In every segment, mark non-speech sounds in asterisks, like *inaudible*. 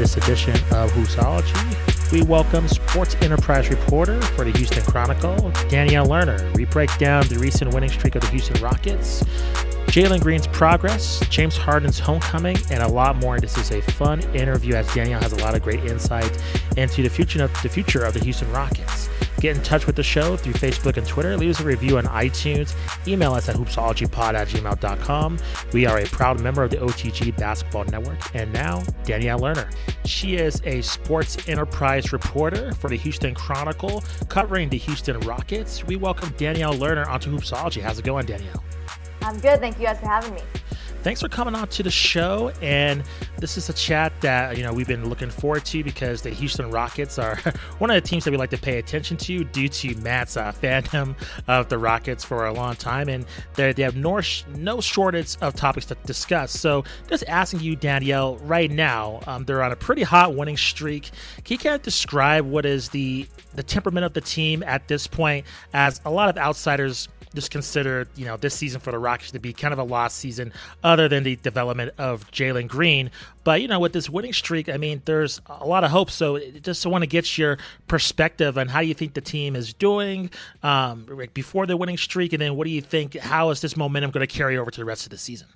this edition of Hoopsology, we welcome sports enterprise reporter for the Houston Chronicle, Danielle Lerner. We break down the recent winning streak of the Houston Rockets, Jalen Green's progress, James Harden's homecoming, and a lot more. This is a fun interview as Danielle has a lot of great insight into the future of the future of the Houston Rockets. Get in touch with the show through Facebook and Twitter. Leave us a review on iTunes. Email us at hoopsologypod at gmail.com. We are a proud member of the OTG Basketball Network. And now, Danielle Lerner. She is a sports enterprise reporter for the Houston Chronicle, covering the Houston Rockets. We welcome Danielle Lerner onto Hoopsology. How's it going, Danielle? I'm good. Thank you guys for having me thanks for coming on to the show. And this is a chat that you know we've been looking forward to because the Houston Rockets are *laughs* one of the teams that we like to pay attention to due to Matt's uh, fandom of the Rockets for a long time, and they have no no shortage of topics to discuss. So, just asking you, Danielle, right now, um, they're on a pretty hot winning streak. Can you kind of describe what is the the temperament of the team at this point? As a lot of outsiders just consider you know this season for the Rockets to be kind of a lost season, other than the development of Jalen Green. But you know, with this winning streak, I mean, there's a lot of hope. So just want to get your perspective on how do you think the team is doing um, before the winning streak, and then what do you think? How is this momentum going to carry over to the rest of the season?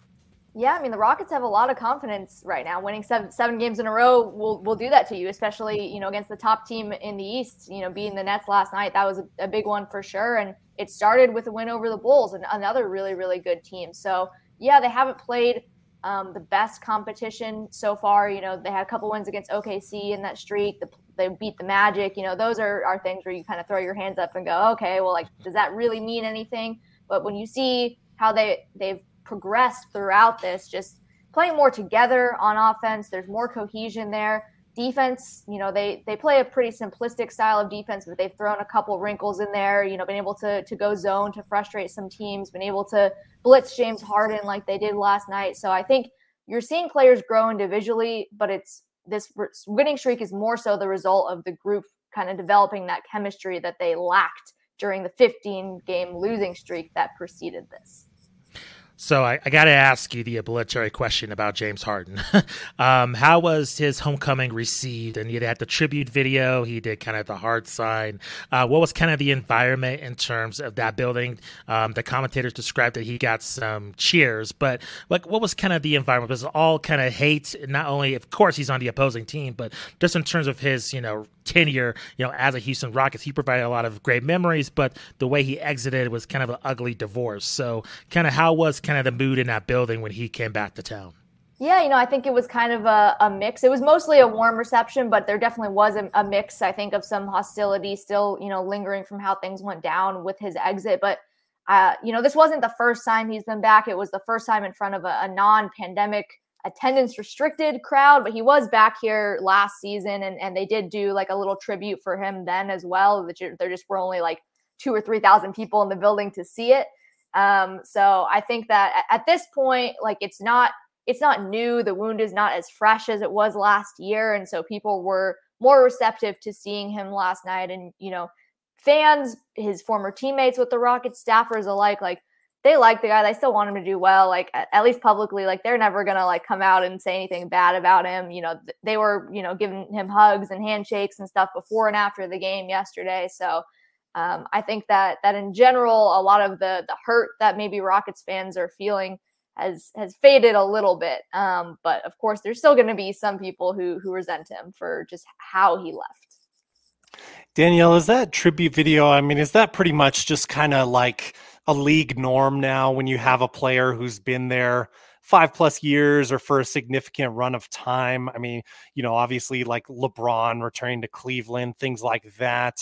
Yeah, I mean the Rockets have a lot of confidence right now. Winning seven seven games in a row will will do that to you, especially you know against the top team in the East. You know, beating the Nets last night that was a, a big one for sure. And it started with a win over the Bulls, and another really really good team. So yeah, they haven't played um, the best competition so far. You know, they had a couple wins against OKC in that streak. The, they beat the Magic. You know, those are are things where you kind of throw your hands up and go, okay, well, like does that really mean anything? But when you see how they they've progressed throughout this, just playing more together on offense. There's more cohesion there. Defense, you know, they they play a pretty simplistic style of defense, but they've thrown a couple wrinkles in there. You know, been able to to go zone to frustrate some teams, been able to blitz James Harden like they did last night. So I think you're seeing players grow individually, but it's this winning streak is more so the result of the group kind of developing that chemistry that they lacked during the 15 game losing streak that preceded this. So I, I got to ask you the obligatory question about James Harden. *laughs* um, how was his homecoming received? And he had the tribute video. He did kind of the hard sign. Uh, what was kind of the environment in terms of that building? Um, the commentators described that he got some cheers, but like, what was kind of the environment? Was all kind of hate? Not only, of course, he's on the opposing team, but just in terms of his, you know, tenure, you know, as a Houston Rockets, he provided a lot of great memories, but the way he exited was kind of an ugly divorce. So, kind of how was kind of the mood in that building when he came back to town? Yeah, you know, I think it was kind of a, a mix. It was mostly a warm reception, but there definitely was a, a mix, I think, of some hostility still, you know, lingering from how things went down with his exit. But uh, you know, this wasn't the first time he's been back. It was the first time in front of a, a non-pandemic attendance restricted crowd, but he was back here last season and, and they did do like a little tribute for him then as well. That there just were only like two or 3,000 people in the building to see it. Um, so I think that at this point, like it's not, it's not new. The wound is not as fresh as it was last year. And so people were more receptive to seeing him last night. And, you know, fans, his former teammates with the Rockets, staffers alike, like they like the guy. They still want him to do well. Like at least publicly, like they're never gonna like come out and say anything bad about him. You know, they were you know giving him hugs and handshakes and stuff before and after the game yesterday. So um, I think that that in general, a lot of the the hurt that maybe Rockets fans are feeling has has faded a little bit. Um, but of course, there's still going to be some people who who resent him for just how he left. Danielle, is that tribute video? I mean, is that pretty much just kind of like a league norm now when you have a player who's been there five plus years or for a significant run of time. I mean, you know, obviously like LeBron returning to Cleveland, things like that.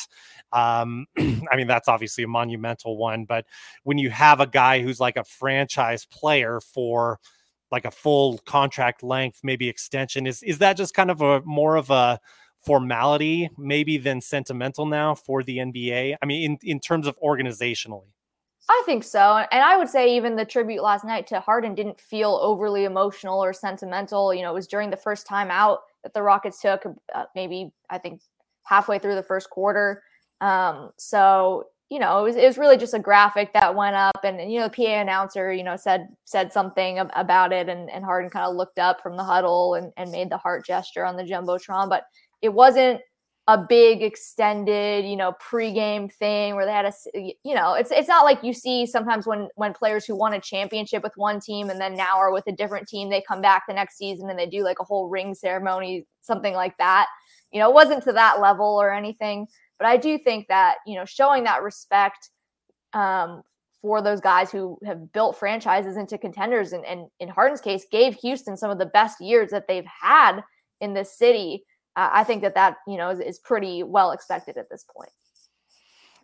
Um, *clears throat* I mean, that's obviously a monumental one. But when you have a guy who's like a franchise player for like a full contract length, maybe extension, is is that just kind of a more of a formality maybe than sentimental now for the NBA? I mean, in, in terms of organizationally. I think so. And I would say even the tribute last night to Harden didn't feel overly emotional or sentimental. You know, it was during the first time out that the Rockets took, uh, maybe I think halfway through the first quarter. Um, so you know, it was, it was really just a graphic that went up and, and, you know, the PA announcer, you know, said, said something about it and, and Harden kind of looked up from the huddle and, and made the heart gesture on the Jumbotron, but it wasn't a big extended, you know, pregame thing where they had a, you know, it's, it's not like you see sometimes when, when players who won a championship with one team and then now are with a different team, they come back the next season and they do like a whole ring ceremony, something like that. You know, it wasn't to that level or anything but I do think that, you know, showing that respect um, for those guys who have built franchises into contenders and, and in Harden's case, gave Houston some of the best years that they've had in this city. Uh, I think that that, you know, is, is pretty well expected at this point.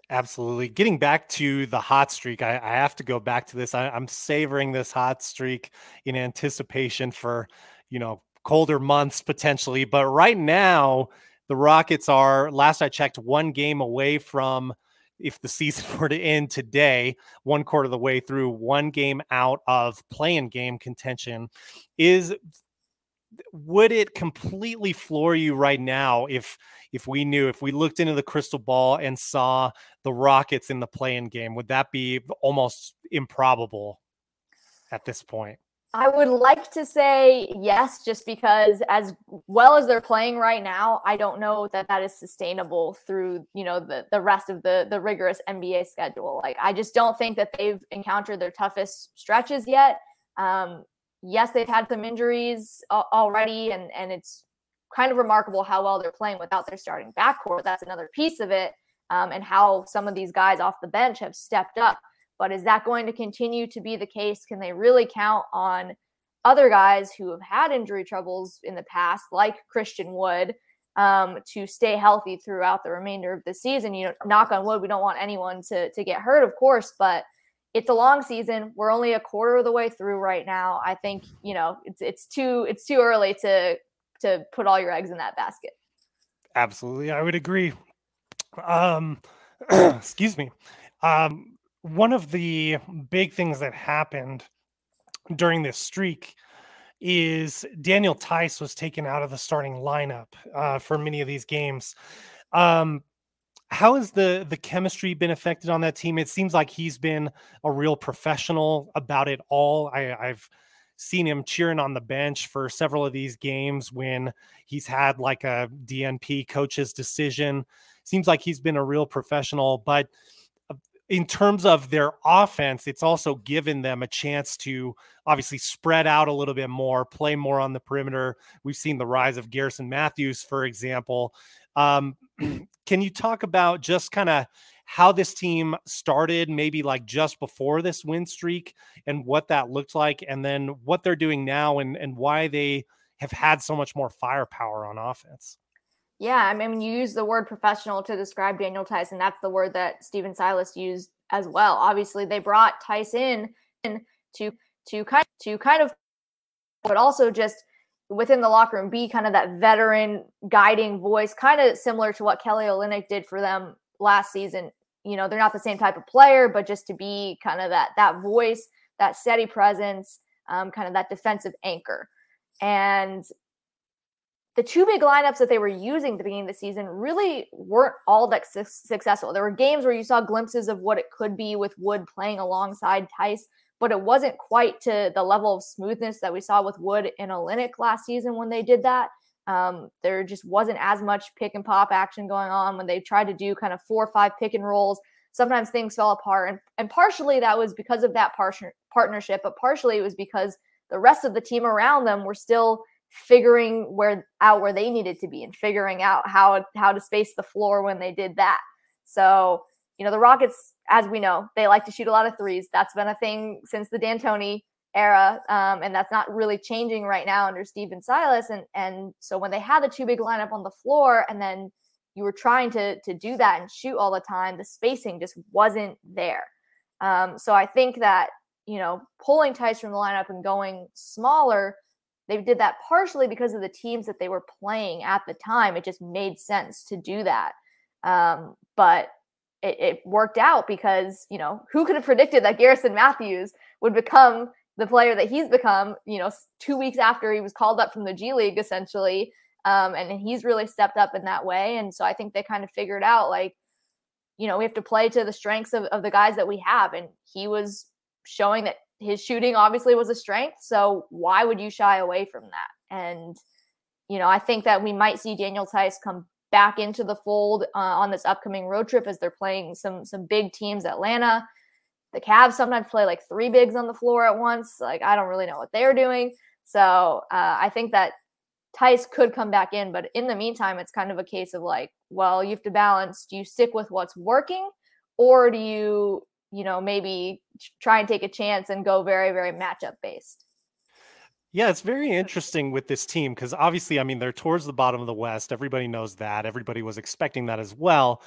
Absolutely. Getting back to the hot streak, I, I have to go back to this. I, I'm savoring this hot streak in anticipation for, you know, colder months potentially. But right now, the Rockets are, last I checked, one game away from, if the season *laughs* were to end today, one quarter of the way through, one game out of play-in game contention. Is would it completely floor you right now if if we knew if we looked into the crystal ball and saw the Rockets in the play-in game? Would that be almost improbable at this point? I would like to say yes, just because as well as they're playing right now, I don't know that that is sustainable through you know the the rest of the the rigorous NBA schedule. Like I just don't think that they've encountered their toughest stretches yet. Um, yes, they've had some injuries already, and and it's kind of remarkable how well they're playing without their starting backcourt. That's another piece of it, um, and how some of these guys off the bench have stepped up. But is that going to continue to be the case? Can they really count on other guys who have had injury troubles in the past, like Christian Wood, um, to stay healthy throughout the remainder of the season? You know, knock on wood, we don't want anyone to to get hurt, of course, but it's a long season. We're only a quarter of the way through right now. I think you know it's it's too it's too early to to put all your eggs in that basket. Absolutely, I would agree. Um, *clears throat* excuse me. Um, one of the big things that happened during this streak is Daniel Theis was taken out of the starting lineup uh, for many of these games. Um, how has the the chemistry been affected on that team? It seems like he's been a real professional about it all. I, I've seen him cheering on the bench for several of these games when he's had like a DNP coach's decision. Seems like he's been a real professional, but in terms of their offense, it's also given them a chance to obviously spread out a little bit more, play more on the perimeter. We've seen the rise of Garrison Matthews, for example. Um, *clears throat* can you talk about just kind of how this team started, maybe like just before this win streak, and what that looked like, and then what they're doing now, and and why they have had so much more firepower on offense? Yeah, I mean, you use the word professional to describe Daniel Theis. That's the word that Stephen Silas used as well. Obviously, they brought Theis in to to kind to kind of, but also just within the locker room, be kind of that veteran guiding voice, kind of similar to what Kelly Olynyk did for them last season. You know, they're not the same type of player, but just to be kind of that that voice, that steady presence, um, kind of that defensive anchor. And the two big lineups that they were using at the beginning of the season really weren't all that su- successful. There were games where you saw glimpses of what it could be with Wood playing alongside Theis, but it wasn't quite to the level of smoothness that we saw with Wood and Olynyk last season when they did that. Um, there just wasn't as much pick and pop action going on when they tried to do kind of four or five pick and rolls. Sometimes things fell apart, and, and partially that was because of that par- partnership, but partially it was because the rest of the team around them were still – figuring where out where they needed to be and figuring out how how to space the floor when they did that. So, you know, the Rockets, as we know, they like to shoot a lot of threes. That's been a thing since the D'Antoni era, um, and that's not really changing right now under Stephen Silas. And and so when they had the two big lineup on the floor, and then you were trying to to do that and shoot all the time, the spacing just wasn't there. Um, so I think that you know pulling Theis from the lineup and going smaller they did that partially because of the teams that they were playing at the time. It just made sense to do that. Um, but it, it, worked out because, you know, who could have predicted that Garrison Matthews would become the player that he's become, you know, two weeks after he was called up from the G League, essentially. Um, and he's really stepped up in that way. And so I think they kind of figured out like, you know, we have to play to the strengths of, of the guys that we have. And he was showing that his shooting obviously was a strength. So why would you shy away from that? And, you know, I think that we might see Daniel Theis come back into the fold uh, on this upcoming road trip as they're playing some some big teams. Atlanta, the Cavs sometimes play like three bigs on the floor at once. Like I don't really know what they're doing. So uh, I think that Theis could come back in, but in the meantime, it's kind of a case of like, well, you have to balance. Do you stick with what's working, or do you, you know, maybe try and take a chance and go very, very matchup based? Yeah, it's very interesting with this team because obviously, I mean, they're towards the bottom of the West. Everybody knows that. Everybody was expecting that as well.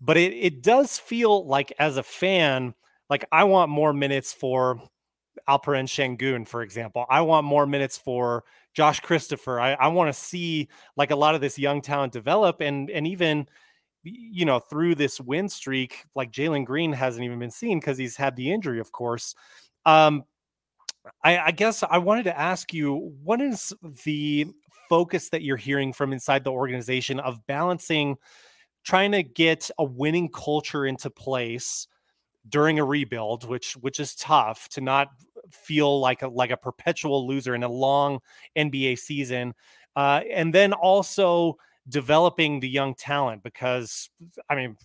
But it, it does feel like, as a fan, like I want more minutes for Alperen Sengun, for example. I want more minutes for Josh Christopher. I, I want to see like a lot of this young talent develop and and even you know through this win streak, like Jalen Green hasn't even been seen because he's had the injury, of course. Um, I, I guess I wanted to ask you, what is the focus that you're hearing from inside the organization of balancing trying to get a winning culture into place during a rebuild, which which is tough to not feel like a like a perpetual loser in a long NBA season, uh, and then also developing the young talent because I mean,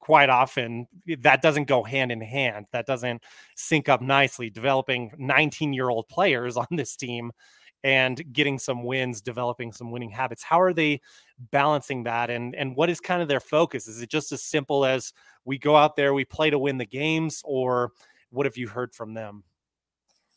quite often that doesn't go hand in hand. That doesn't sync up nicely. Developing 19 year old players *laughs* on this team and getting some wins, developing some winning habits. How are they balancing that? And and what is kind of their focus? Is it just as simple as we go out there, we play to win the games, or what have you heard from them?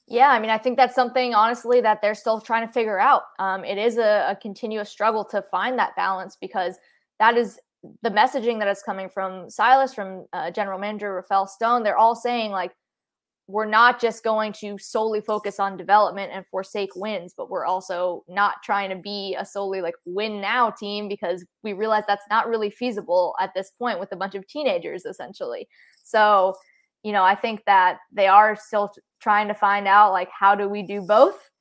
Yeah, I mean, I think that's something honestly that they're still trying to figure out. Um, it is a, a continuous struggle to find that balance because that is the messaging that is coming from Silas, from uh, General Manager Rafael Stone. They're all saying like we're not just going to solely focus on development and forsake wins, but we're also not trying to be a solely like win now team because we realize that's not really feasible at this point with a bunch of teenagers essentially. So, you know, I think that they are still trying to find out like how do we do both.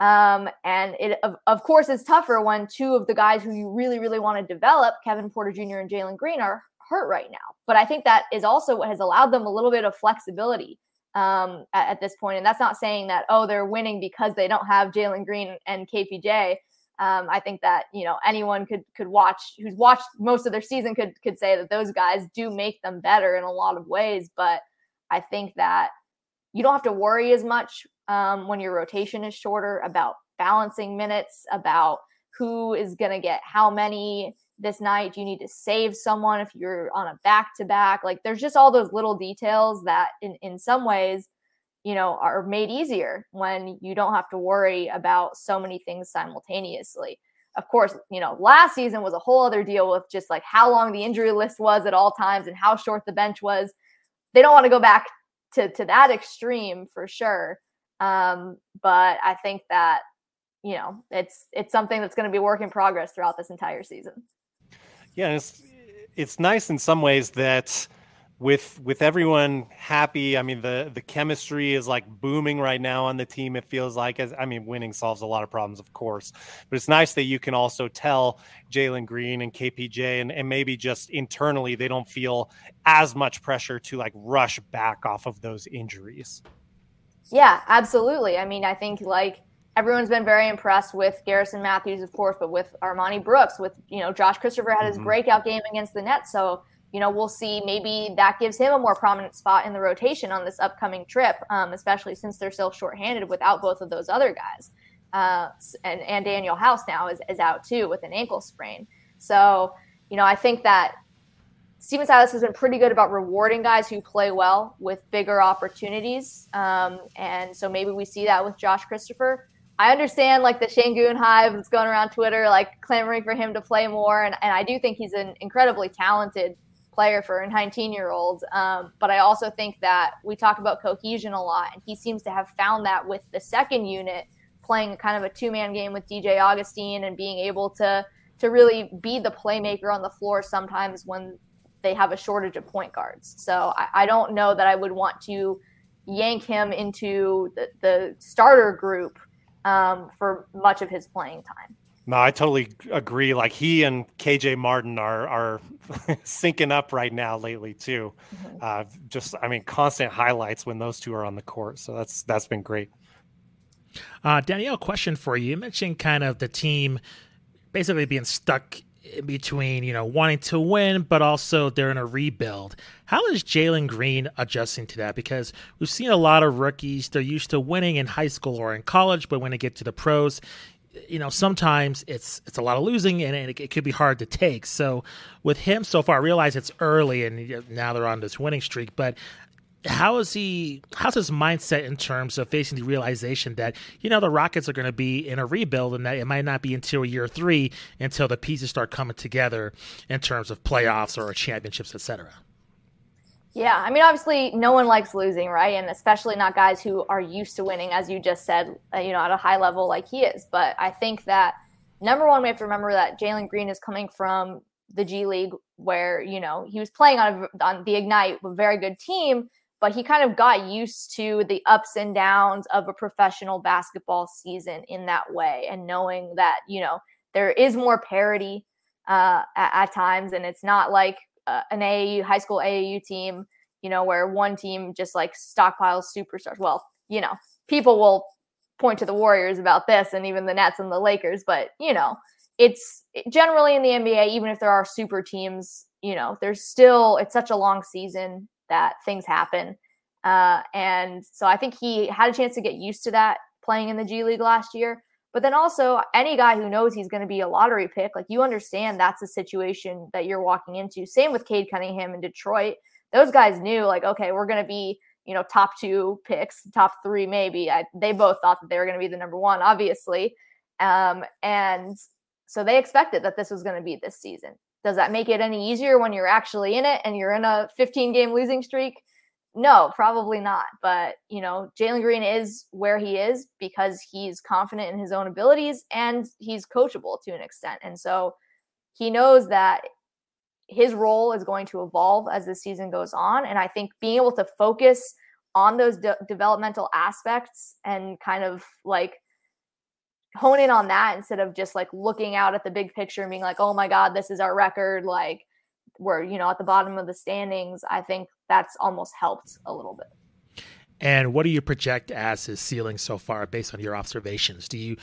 Um, and it of, of course is tougher when two of the guys who you really, really want to develop, Kevin Porter Jr. and Jalen Green, are hurt right now. But I think that is also what has allowed them a little bit of flexibility um, at, at, this point. And that's not saying that, oh, they're winning because they don't have Jalen Green and KPJ. Um, I think that, you know, anyone could could watch who's watched most of their season could could say that those guys do make them better in a lot of ways. But I think that you don't have to worry as much um, when your rotation is shorter about balancing minutes, about who is going to get how many this night? You need to save someone if you're on a back to back? Like there's just all those little details that in, in some ways, you know, are made easier when you don't have to worry about so many things simultaneously. Of course, you know, last season was a whole other deal with just like how long the injury list was at all times and how short the bench was. They don't want to go back to to that extreme for sure. Um, but I think that you know it's it's something that's going to be work in progress throughout this entire season. Yeah, it's it's nice in some ways that with with everyone happy. I mean, the the chemistry is like booming right now on the team. It feels like, as I mean, winning solves a lot of problems, of course, but it's nice that you can also tell Jalen Green and KPJ, and, and maybe just internally they don't feel as much pressure to like rush back off of those injuries. Yeah, absolutely. I mean, I think like everyone's been very impressed with Garrison Matthews, of course, but with Armoni Brooks, with you know Josh Christopher had his mm-hmm. breakout game against the Nets, so you know we'll see maybe that gives him a more prominent spot in the rotation on this upcoming trip, um, especially since they're still shorthanded without both of those other guys, uh, and and Danuel House now is is out too with an ankle sprain. So you know I think that Stephen Silas has been pretty good about rewarding guys who play well with bigger opportunities. Um, and so maybe we see that with Josh Christopher. I understand like the Sengun hive that's going around Twitter, like clamoring for him to play more. And, and I do think he's an incredibly talented player for a 19 year old. Um, but I also think that we talk about cohesion a lot, and he seems to have found that with the second unit playing kind of a two man game with DJ Augustin and being able to to really be the playmaker on the floor sometimes when they have a shortage of point guards. So I, I don't know that I would want to yank him into the, the starter group um, for much of his playing time. No, I totally agree. Like he and KJ Martin are are *laughs* syncing up right now lately too. Mm-hmm. Uh, just I mean, constant highlights when those two are on the court. So that's that's been great. Uh, Danielle, question for you. You mentioned kind of the team basically being stuck in between, you know, wanting to win, but also they're in a rebuild. How is Jalen Green adjusting to that? Because we've seen a lot of rookies, they're used to winning in high school or in college, but when they get to the pros, you know sometimes it's it's a lot of losing and it, it, could be hard to take. So with him so far i realize it's early and now they're on this winning streak but how is he how's his mindset in terms of facing the realization that you know the rockets are going to be in a rebuild and that it might not be until year three until the pieces start coming together in terms of playoffs or championships etc yeah, I mean, obviously, no one likes losing, right? And especially not guys who are used to winning, as you just said, uh, you know, at a high level like he is. But I think that number one, we have to remember that Jalen Green is coming from the G League, where you know he was playing on on the Ignite, a very good team, but he kind of got used to the ups and downs of a professional basketball season in that way, and knowing that you know there is more parity uh, at, at times, and it's not like uh, an AAU high school AAU team, you know, where one team just like stockpiles superstars. Well, you know, people will point to the Warriors about this and even the Nets and the Lakers, but you know, it's generally in the NBA, even if there are super teams, you know, there's still it's such a long season that things happen. Uh, and so I think he had a chance to get used to that playing in the G League last year. But then also, any guy who knows he's going to be a lottery pick, like you understand that's a situation that you're walking into. Same with Cade Cunningham in Detroit. Those guys knew, like, okay, we're going to be, you know, top two picks, top three, maybe. I, they both thought that they were going to be the number one, obviously. Um, and so they expected that this was going to be this season. Does that make it any easier when you're actually in it and you're in a 15 game losing streak? No, probably not. But, you know, Jalen Green is where he is because he's confident in his own abilities and he's coachable to an extent. And so he knows that his role is going to evolve as the season goes on. And I think being able to focus on those de- developmental aspects and kind of like hone in on that instead of just like looking out at the big picture and being like, oh my God, this is our record. Like, we're you know at the bottom of the standings i think that's almost helped a little bit. And what do you project as his ceiling so far based on your observations? Do you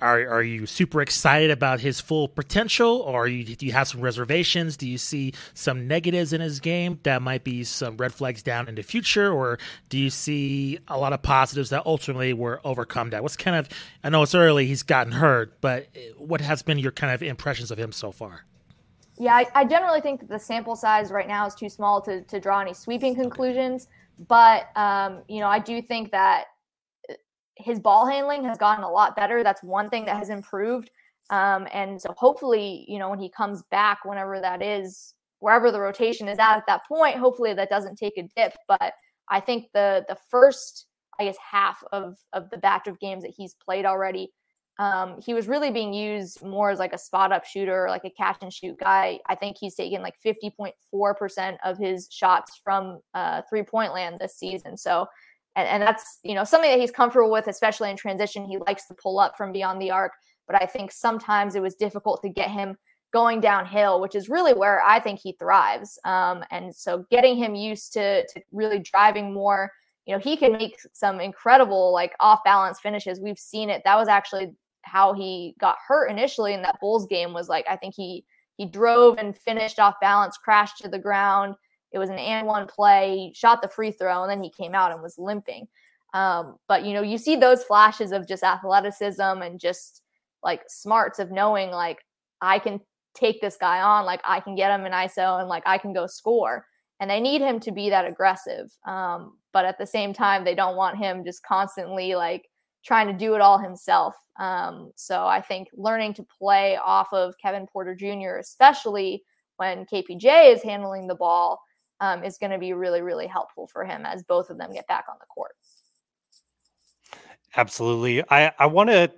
are are you super excited about his full potential or you, do you have some reservations? Do you see some negatives in his game that might be some red flags down in the future or do you see a lot of positives that ultimately were overcome that? What's kind of i know it's early he's gotten hurt but what has been your kind of impressions of him so far yeah, I, I, generally think that the sample size right now is too small to, to draw any sweeping conclusions. But, um, you know, I do think that uh, his ball handling has gotten a lot better. That's one thing that has improved. Um, and so hopefully, you know, when he comes back, whenever that is, wherever the rotation is at at that point, hopefully that doesn't take a dip. But I think the the first, I guess, half of of the batch of games that he's played already um, he was really being used more as like a spot up shooter, like a catch and shoot guy. I think he's taken like 50.4% of his shots from uh, three point land this season. So, and, and that's, you know, something that he's comfortable with, especially in transition. He likes to pull up from beyond the arc, but I think sometimes it was difficult to get him going downhill, which is really where I think he thrives. Um, and so getting him used to, to really driving more you know he can make some incredible like off balance finishes we've seen it that was actually how he got hurt initially in that Bulls game was like I think he he drove and finished off balance, crashed to the ground. It was an and one play, shot the free throw, and then he came out and was limping. Um, but you know, you see those flashes of just athleticism and just like smarts of knowing like I can take this guy on, like I can get him in ISO and like I can go score. And they need him to be that aggressive. Um, but at the same time, they don't want him just constantly like trying to do it all himself. Um, so I think learning to play off of Kevin Porter Jr., especially when KPJ is handling the ball, um, is going to be really, really helpful for him as both of them get back on the court. Absolutely. I, I want to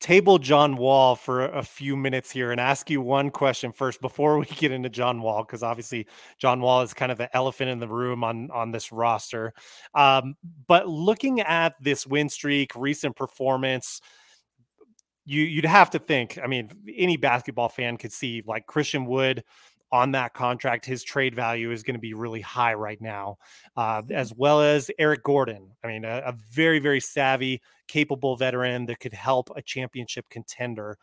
table John Wall for a few minutes here and ask you one question first before *laughs* we get into John Wall, because obviously John Wall is kind of the elephant in the room on on this roster. Um, but looking at this win streak, recent performance, you you'd have to think. I mean, any basketball fan could see like Christian Wood on that contract, his trade value is going to be really high right now, uh, as well as Eric Gordon. I mean, a, a, very, very savvy, capable veteran that could help a championship contender.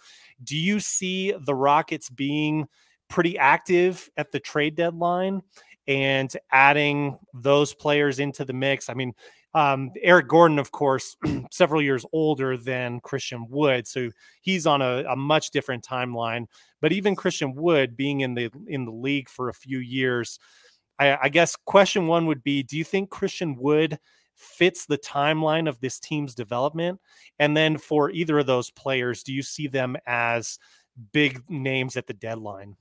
Do you see the Rockets being pretty active at the trade deadline and adding those players into the mix? I mean, um, Eric Gordon, of course, *clears throat* several years older than Christian Wood, so he's on a, a, much different timeline. But even Christian Wood, being in the in the league for a few years, I, I guess question one would be: Do you think Christian Wood fits the timeline of this team's development? And then for either of those players, do you see them as big names at the deadline?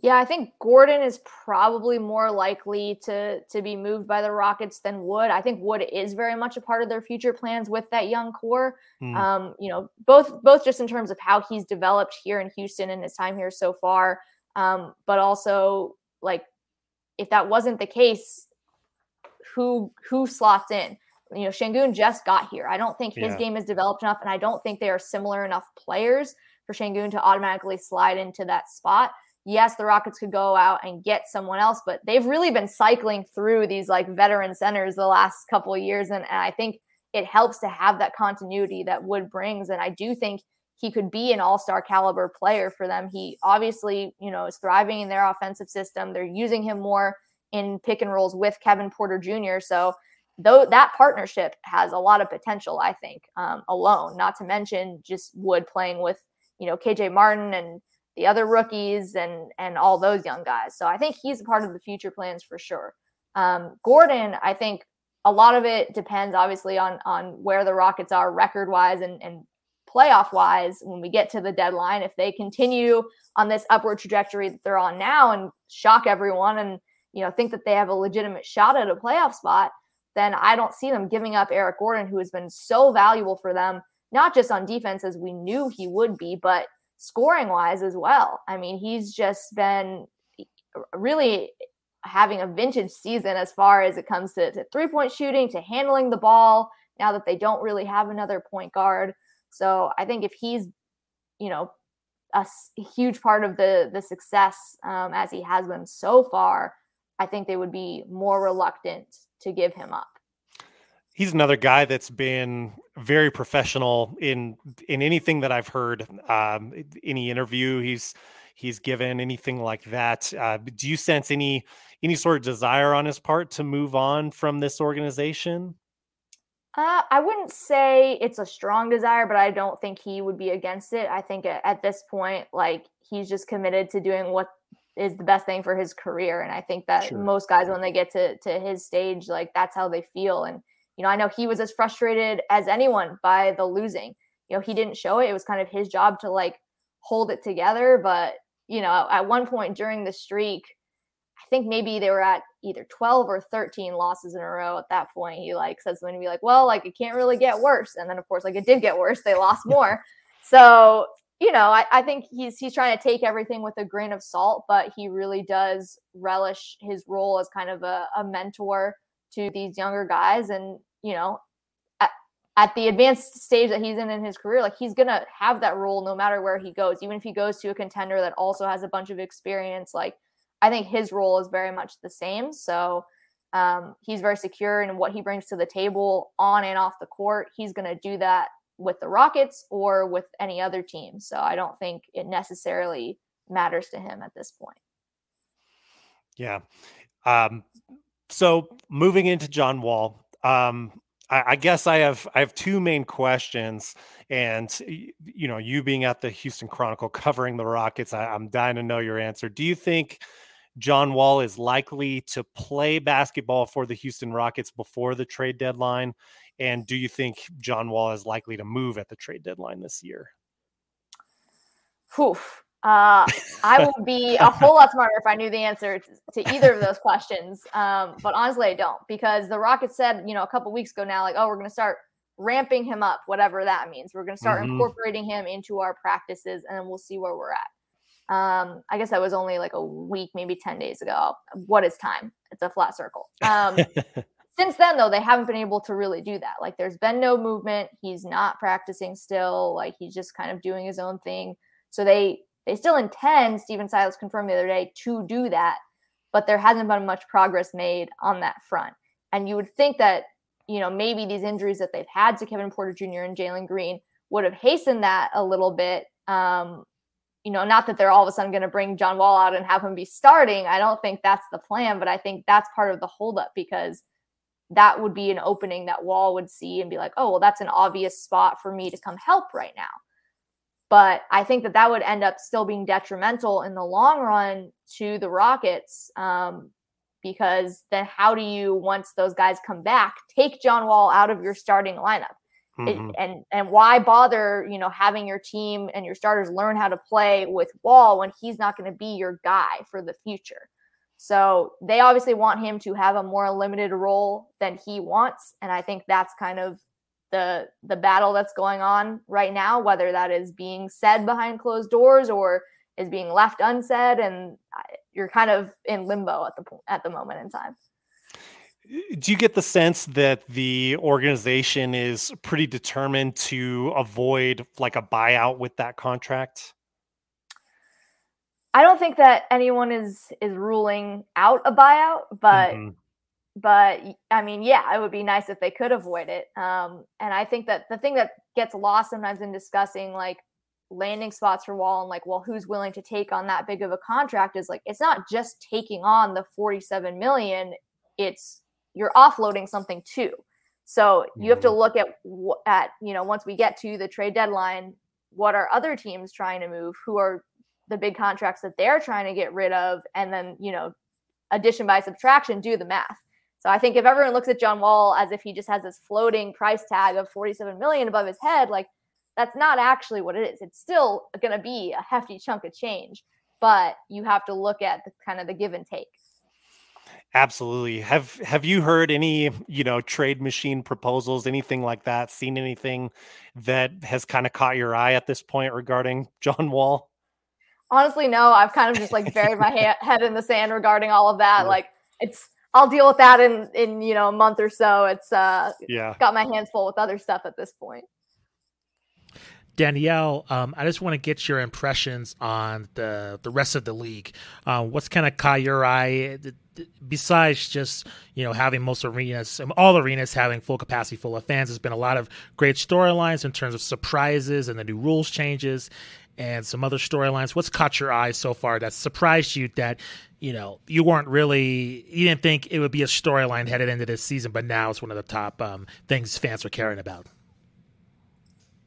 Yeah, I think Gordon is probably more likely to to be moved by the Rockets than Wood. I think Wood is very much a part of their future plans with that young core. Mm. Um, you know, both both just in terms of how he's developed here in Houston and his time here so far, um, but also like if that wasn't the case, who who slots in? You know, Sengun just got here. I don't think his yeah. game is developed enough, and I don't think they are similar enough players for Sengun to automatically slide into that spot yes, the Rockets could go out and get someone else, but they've really been cycling through these like veteran centers the last couple of years. And, and I think it helps to have that continuity that Wood brings. And I do think he could be an all-star caliber player for them. He obviously, you know, is thriving in their offensive system. They're using him more in pick and rolls with Kevin Porter Jr. So though that partnership has a lot of potential, I think, um, alone, not to mention just Wood playing with, you know, KJ Martin and the other rookies and and all those young guys. So I think he's a part of the future plans for sure. Um, Gordon, I think a lot of it depends obviously on on where the Rockets are record wise and and playoff wise when we get to the deadline. If they continue on this upward trajectory that they're on now and shock everyone and you know think that they have a legitimate shot at a playoff spot, then I don't see them giving up Eric Gordon, who has been so valuable for them, not just on defense as we knew he would be, but scoring wise as well. I mean, he's just been really having a vintage season as far as it comes to, to three point shooting, to handling the ball now that they don't really have another point guard. So I think if he's, you know, a, huge part of the the success um, as he has been so far, I think they would be more reluctant to give him up he's another guy that's been very professional in in anything that I've heard. Um, any interview he's he's given, anything like that. Uh, do you sense any any sort of desire on his part to move on from this organization? Uh, I wouldn't say it's a strong desire, but I don't think he would be against it. I think at, at this point, like he's just committed to doing what is the best thing for his career, and I think that sure. most guys, when they get to to his stage, like that's how they feel. And you know, I know he was as frustrated as anyone by the losing. You know, he didn't show it. It was kind of his job to like hold it together. But, you know, at one point during the streak, I think maybe they were at either 12 or 13 losses in a row at that point. He like says something to be like, well, like it can't really get worse. And then of course, like it did get worse. They lost *laughs* more. so, you know, I, I think he's he's trying to take everything with a grain of salt, but he really does relish his role as kind of a, a mentor to these younger guys. And you know, at, at the advanced stage that he's in in his career, like he's gonna have that role no matter where he goes. Even if he goes to a contender that also has a bunch of experience, like I think his role is very much the same. So um, he's very secure in what he brings to the table on and off the court. He's gonna do that with the Rockets or with any other team. So I don't think it necessarily matters to him at this point. Yeah. Um, so moving into John Wall, um, I, I, guess I have I have two main questions, and you know, you being at the Houston Chronicle *laughs* covering the Rockets, I, I'm dying to know your answer. Do you think John Wall is likely to play basketball for the Houston Rockets before the trade deadline? And do you think John Wall is likely to move at the trade deadline this year? Oof. Uh, I *laughs* would be a whole lot smarter if I knew the answer to either of those questions. Um, but honestly, I don't because the Rockets said, you know, a couple weeks ago now, like, oh, we're going to start ramping him up, whatever that means. We're going to start mm-hmm. incorporating him into our practices, and then we'll see where we're at. Um, I guess that was only like a week, maybe 10 days ago. What is time? It's a flat circle. Um, *laughs* since then though they haven't been able to really do that like there's been no movement he's not practicing still like he's just kind of doing his own thing so they they still intend stephen silas confirmed the other day to do that but there hasn't been much progress made on that front and you would think that you know maybe these injuries that they've had to kevin porter jr and jalen green would have hastened that a little bit um, you know, not that they're all of a sudden going to bring John Wall out and have him be starting. I don't think that's the plan, but I think that's part of the holdup because that would be an opening that Wall would see and be like, oh, well, that's an obvious spot for me to come help right now. But I think that that would end up still being detrimental in the long run to the Rockets um, because then how do you, once those guys come back, take John Wall out of your starting lineup? Mm-hmm. It, and and why bother you know having your team and your starters learn how to play with Wall when he's not going to be your guy for the future? So they obviously want him to have a more limited role than he wants, and I think that's kind of the the battle that's going on right now. Whether that is being said behind closed doors or is being left unsaid, and you're kind of in limbo at the at the moment in time do you get the sense that the organization is pretty determined to avoid like a buyout with that contract? I don't think that anyone is is ruling out a buyout, but mm-hmm. but I mean, yeah, it would be nice if they could avoid it. Um, and I think that the thing that gets lost sometimes in discussing like landing spots for Wall and like, well, who's willing to take on that big of a contract is like it's not just taking on the 47 million, it's you're offloading something too. So you have to mm-hmm. look at at you know once we get to the trade deadline, what are other teams trying to move? Who are the big contracts that they're trying to get rid of, and then you know addition by subtraction, do the math. So I think if everyone looks at John Wall as if he just has this floating price tag of 47 million above his head, like that's not actually what it is. It's still going to be a hefty chunk of change, but you have to look at the kind of the give and take. Absolutely. Have have you heard any, you know, trade machine proposals, anything like that? Seen anything that has kind of caught your eye at this point regarding *laughs* John Wall? Honestly, no. I've kind of just like buried my ha- *laughs* head in the sand regarding all of that. Yeah. Like it's I'll deal with that in in you know a month or so. It's uh yeah got my hands full with other stuff at this point. Danielle, um, I just want to get your impressions on the the rest of the league. Uh, what's kind of caught your eye? Besides just you know having most arenas, all arenas having full capacity, full of fans, there's been a lot of great storylines in terms of surprises and the new rules changes and some other storylines. What's caught your eye so far that surprised you that you know you weren't really you didn't think it would be a storyline headed into this season, but now it's one of the top um, things fans are caring about.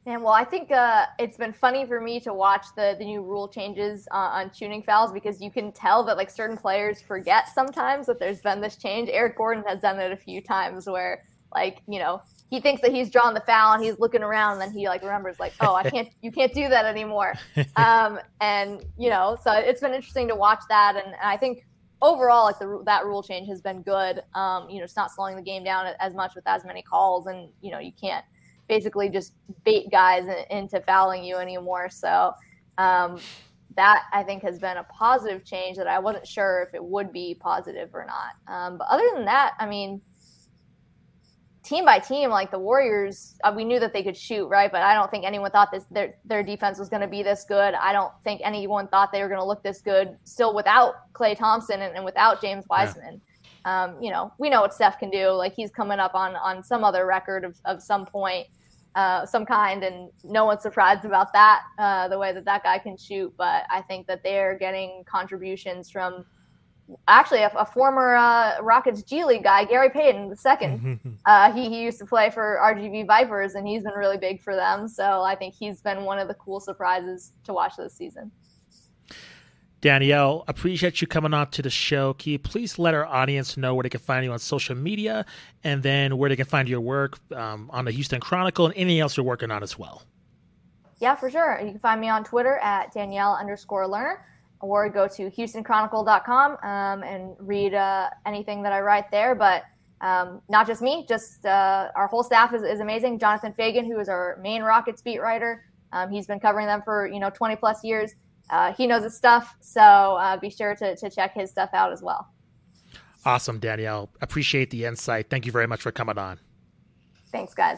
And well, I think uh, it's been funny for me to watch the the new rule changes uh, on tuning fouls because you can tell that like certain players forget sometimes that there's been this change. Eric Gordon has done it a few times where like you know he thinks that he's drawn the foul and he's looking around and then he like remembers like oh I can't you can't do that anymore. *laughs* Um, and you know so it's been interesting to watch that and, and I think overall like the that rule change has been good. Um, you know it's not slowing the game down as much with as many calls and you know you can't basically just bait guys into fouling you anymore. So um, that I think has been a positive change that I wasn't sure if it would be positive or not. Um, but other than that, I mean, team by team, like the Warriors, uh, we knew that they could shoot, right? But I don't think anyone thought this their their defense was going to be this good. I don't think anyone thought they were going to look this good still without Klay Thompson and, and without James Wiseman. Yeah. Um, you know, we know what Steph can do. Like he's coming up on on some other record of, of some point uh, some kind, and no one's surprised about that, uh, the way that that guy can shoot. But I think that they're getting contributions from actually a, a former uh, Rockets G League guy, Gary Payton the second. Uh, he, he used to play for RGV Vipers, and he's been really big for them. So I think he's been one of the cool surprises to watch this season. Danielle, appreciate you coming on to the show. Can you please let our audience know where they can find you on social media and then where they can find your work um, on the Houston Chronicle and anything else you're working on as well? Yeah, for sure. You can find me on Twitter at Danielle underscore Lerner or go to houstonchronicle.com um, and read uh, anything that I write there. But um, not just me, just uh, our whole staff is, is amazing. Jonathan Feigen, who is our main Rockets beat writer, um, he's been covering them for you know 20 plus years uh, he knows his stuff. So uh, be sure to, to check his stuff out as well. Awesome, Danielle. Appreciate the insight. Thank you very much for coming on. Thanks, guys.